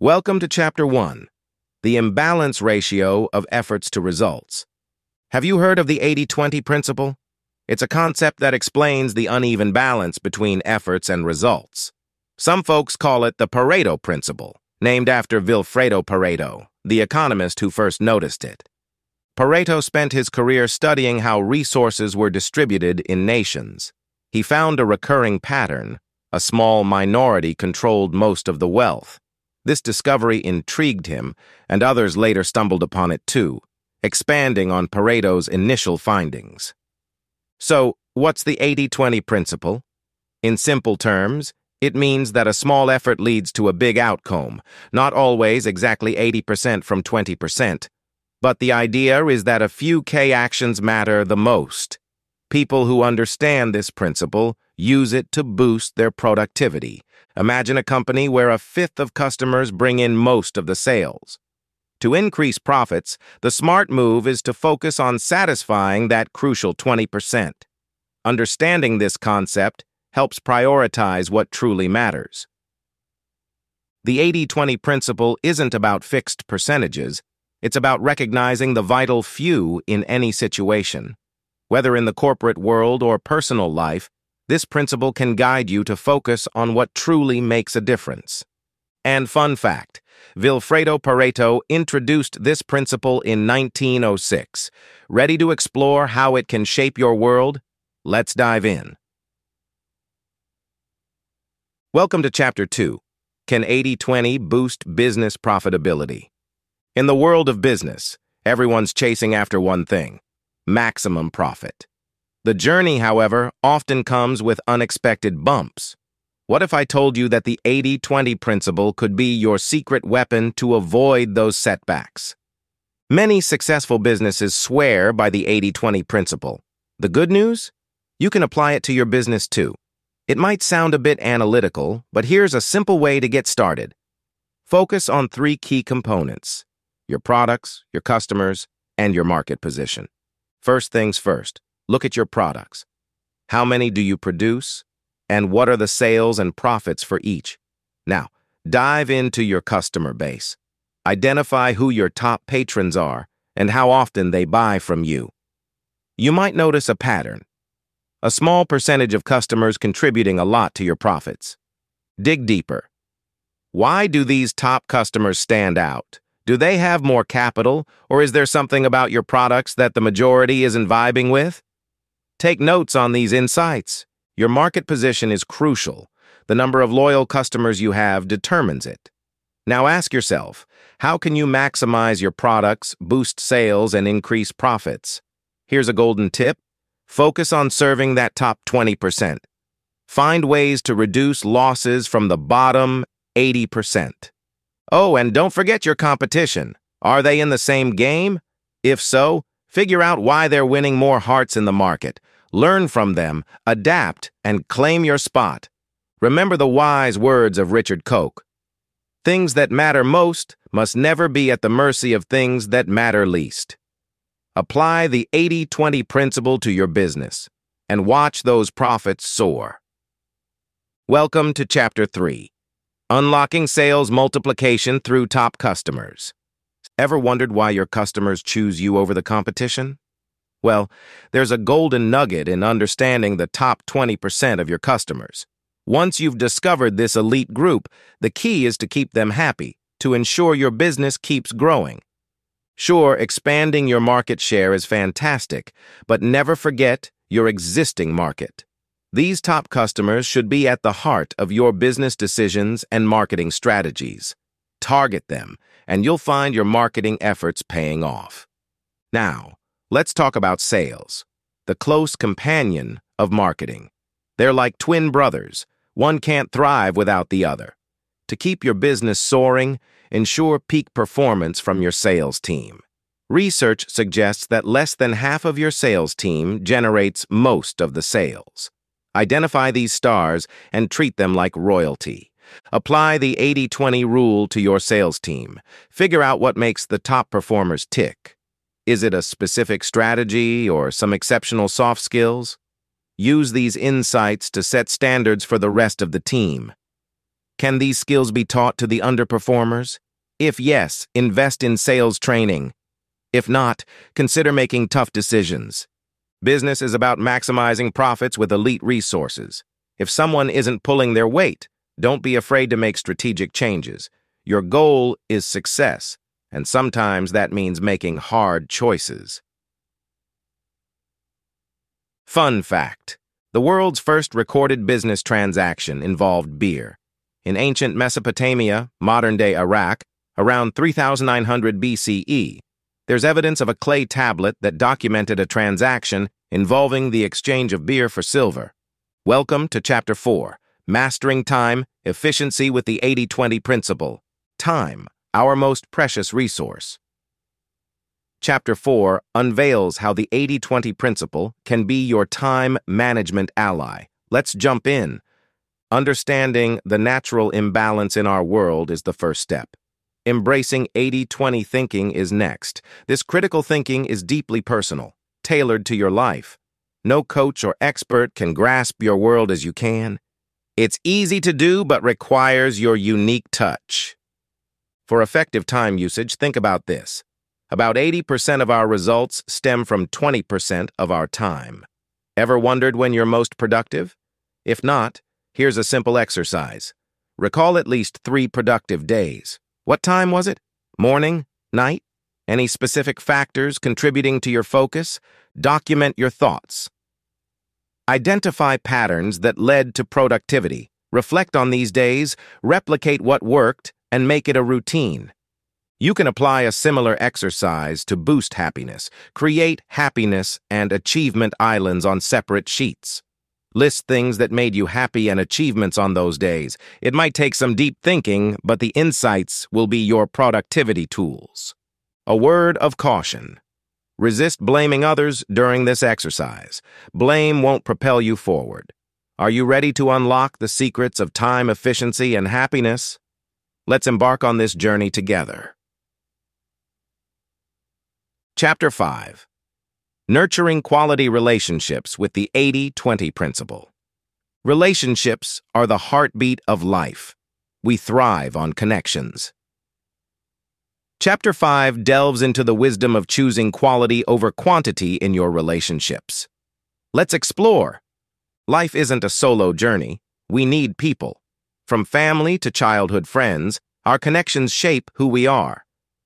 Welcome to Chapter 1 The Imbalance Ratio of Efforts to Results. Have you heard of the 80 20 principle? It's a concept that explains the uneven balance between efforts and results. Some folks call it the Pareto principle, named after Vilfredo Pareto, the economist who first noticed it. Pareto spent his career studying how resources were distributed in nations. He found a recurring pattern. A small minority controlled most of the wealth this discovery intrigued him, and others later stumbled upon it too, expanding on Pareto's initial findings. So, what's the 80-20 principle? In simple terms, it means that a small effort leads to a big outcome, not always exactly 80% from 20%. But the idea is that a few K actions matter the most. People who understand this principle use it to boost their productivity. Imagine a company where a fifth of customers bring in most of the sales. To increase profits, the smart move is to focus on satisfying that crucial 20%. Understanding this concept helps prioritize what truly matters. The 80-20 principle isn't about fixed percentages, it's about recognizing the vital few in any situation. Whether in the corporate world or personal life, this principle can guide you to focus on what truly makes a difference. And fun fact, Vilfredo Pareto introduced this principle in 1906. Ready to explore how it can shape your world? Let's dive in. Welcome to Chapter 2. Can 80-20 boost business profitability? In the world of business, everyone's chasing after one thing, maximum profit. The journey, however, often comes with unexpected bumps. What if I told you that the 80-20 principle could be your secret weapon to avoid those setbacks? Many successful businesses swear by the 80-20 principle. The good news? You can apply it to your business too. It might sound a bit analytical, but here's a simple way to get started. Focus on three key components, your products, your customers, and your market position. First things first, Look at your products. How many do you produce? And what are the sales and profits for each? Now, dive into your customer base. Identify who your top patrons are and how often they buy from you. You might notice a pattern. A small percentage of customers contributing a lot to your profits. Dig deeper. Why do these top customers stand out? Do they have more capital, or is there something about your products that the majority isn't vibing with? Take notes on these insights. Your market position is crucial. The number of loyal customers you have determines it. Now ask yourself, how can you maximize your products, boost sales, and increase profits? Here's a golden tip. Focus on serving that top 20%. Find ways to reduce losses from the bottom 80%. Oh, and don't forget your competition. Are they in the same game? If so, Figure out why they're winning more hearts in the market. Learn from them, adapt, and claim your spot. Remember the wise words of Richard Koch. Things that matter most must never be at the mercy of things that matter least. Apply the 80-20 principle to your business and watch those profits soar. Welcome to Chapter 3, Unlocking Sales Multiplication Through Top Customers. Ever wondered why your customers choose you over the competition? Well, there's a golden nugget in understanding the top 20% of your customers. Once you've discovered this elite group, the key is to keep them happy, to ensure your business keeps growing. Sure, expanding your market share is fantastic, but never forget your existing market. These top customers should be at the heart of your business decisions and marketing strategies. Target them and you'll find your marketing efforts paying off. Now, let's talk about sales, the close companion of marketing. They're like twin brothers. One can't thrive without the other. To keep your business soaring, ensure peak performance from your sales team. Research suggests that less than half of your sales team generates most of the sales. Identify these stars and treat them like royalty. Apply the 80-20 rule to your sales team. Figure out what makes the top performers tick. Is it a specific strategy or some exceptional soft skills? Use these insights to set standards for the rest of the team. Can these skills be taught to the underperformers? If yes, invest in sales training. If not, consider making tough decisions. Business is about maximizing profits with elite resources. If someone isn't pulling their weight, don't be afraid to make strategic changes. Your goal is success, and sometimes that means making hard choices. Fun fact. The world's first recorded business transaction involved beer. In ancient Mesopotamia, modern-day Iraq, around 3900 BCE, there's evidence of a clay tablet that documented a transaction involving the exchange of beer for silver. Welcome to Chapter 4, Mastering Time, Efficiency with the 80-20 Principle. Time, our most precious resource. Chapter 4 unveils how the 80-20 principle can be your time management ally. Let's jump in. Understanding the natural imbalance in our world is the first step. Embracing 80-20 thinking is next. This critical thinking is deeply personal, tailored to your life. No coach or expert can grasp your world as you can. It's easy to do, but requires your unique touch. For effective time usage, think about this. About 80% of our results stem from 20% of our time. Ever wondered when you're most productive? If not, here's a simple exercise. Recall at least three productive days. What time was it? Morning? Night? Any specific factors contributing to your focus? Document your thoughts. Identify patterns that led to productivity. Reflect on these days, replicate what worked, and make it a routine. You can apply a similar exercise to boost happiness. Create happiness and achievement islands on separate sheets. List things that made you happy and achievements on those days. It might take some deep thinking, but the insights will be your productivity tools. A word of caution. Resist blaming others during this exercise. Blame won't propel you forward. Are you ready to unlock the secrets of time efficiency and happiness? Let's embark on this journey together. Chapter 5 Nurturing Quality Relationships with the 80-20 Principle Relationships are the heartbeat of life. We thrive on connections. Chapter 5 delves into the wisdom of choosing quality over quantity in your relationships. Let's explore. Life isn't a solo journey. We need people. From family to childhood friends, our connections shape who we are.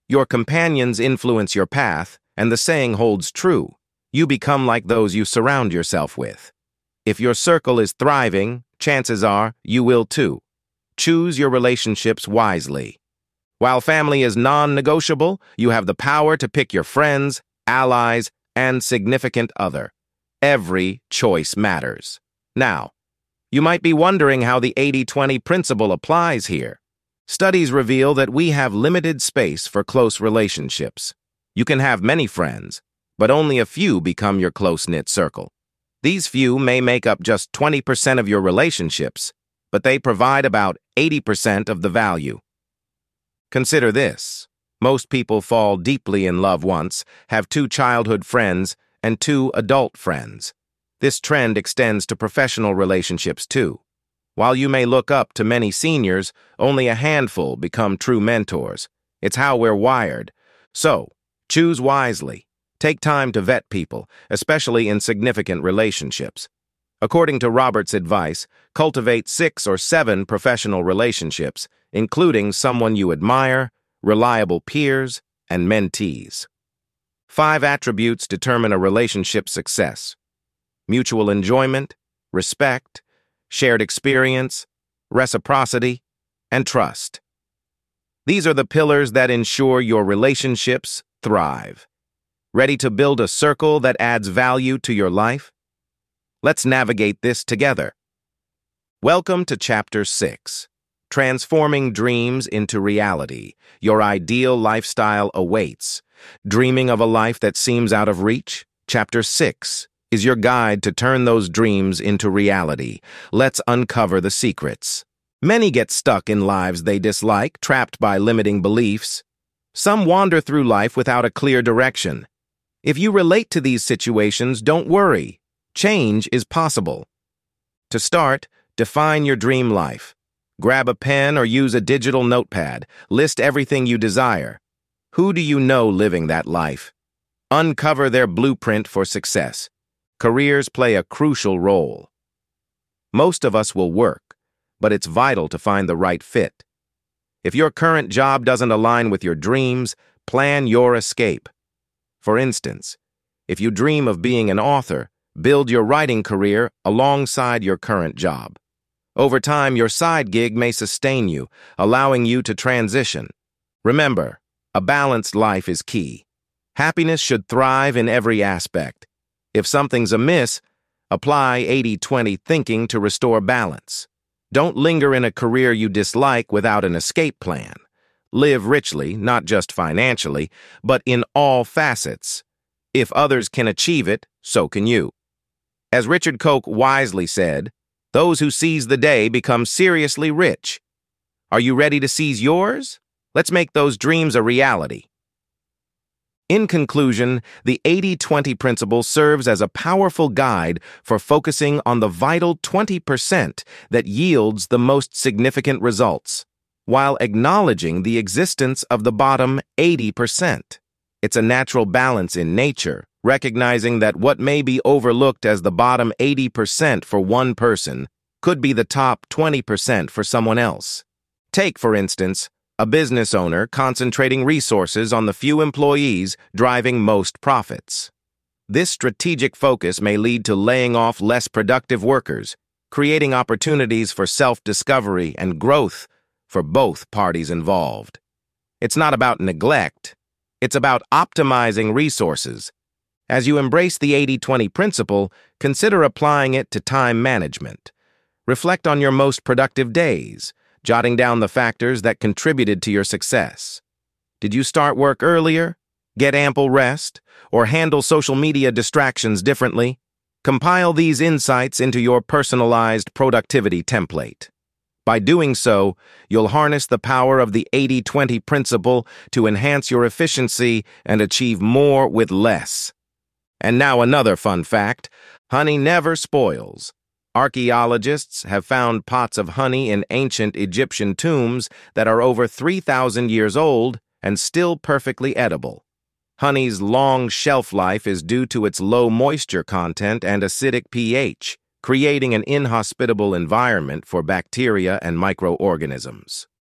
Your companions influence your path, and the saying holds true. You become like those you surround yourself with. If your circle is thriving, chances are you will too. Choose your relationships wisely. While family is non-negotiable, you have the power to pick your friends, allies, and significant other. Every choice matters. Now, you might be wondering how the 80-20 principle applies here. Studies reveal that we have limited space for close relationships. You can have many friends, but only a few become your close-knit circle. These few may make up just 20% of your relationships, but they provide about 80% of the value. Consider this. Most people fall deeply in love once, have two childhood friends, and two adult friends. This trend extends to professional relationships too. While you may look up to many seniors, only a handful become true mentors. It's how we're wired. So, choose wisely. Take time to vet people, especially in significant relationships. According to Robert's advice, cultivate six or seven professional relationships, including someone you admire, reliable peers, and mentees. Five attributes determine a relationship's success mutual enjoyment, respect, shared experience, reciprocity, and trust. These are the pillars that ensure your relationships thrive. Ready to build a circle that adds value to your life? Let's navigate this together. Welcome to Chapter 6 Transforming Dreams into Reality. Your ideal lifestyle awaits. Dreaming of a life that seems out of reach? Chapter 6 is your guide to turn those dreams into reality. Let's uncover the secrets. Many get stuck in lives they dislike, trapped by limiting beliefs. Some wander through life without a clear direction. If you relate to these situations, don't worry. Change is possible. To start, define your dream life. Grab a pen or use a digital notepad. List everything you desire. Who do you know living that life? Uncover their blueprint for success. Careers play a crucial role. Most of us will work, but it's vital to find the right fit. If your current job doesn't align with your dreams, plan your escape. For instance, if you dream of being an author, build your writing career alongside your current job. Over time, your side gig may sustain you, allowing you to transition. Remember, a balanced life is key. Happiness should thrive in every aspect. If something's amiss, apply 80-20 thinking to restore balance. Don't linger in a career you dislike without an escape plan. Live richly, not just financially, but in all facets. If others can achieve it, so can you. As Richard Koch wisely said, those who seize the day become seriously rich. Are you ready to seize yours? Let's make those dreams a reality. In conclusion, the 80-20 principle serves as a powerful guide for focusing on the vital 20% that yields the most significant results, while acknowledging the existence of the bottom 80%. It's a natural balance in nature, recognizing that what may be overlooked as the bottom 80% for one person could be the top 20% for someone else. Take, for instance, a business owner concentrating resources on the few employees driving most profits. This strategic focus may lead to laying off less productive workers, creating opportunities for self-discovery and growth for both parties involved. It's not about neglect. It's about optimizing resources. As you embrace the 80-20 principle, consider applying it to time management. Reflect on your most productive days, jotting down the factors that contributed to your success. Did you start work earlier, get ample rest, or handle social media distractions differently? Compile these insights into your personalized productivity template. By doing so, you'll harness the power of the 80-20 principle to enhance your efficiency and achieve more with less. And now another fun fact, honey never spoils. Archaeologists have found pots of honey in ancient Egyptian tombs that are over 3,000 years old and still perfectly edible. Honey's long shelf life is due to its low moisture content and acidic pH, creating an inhospitable environment for bacteria and microorganisms.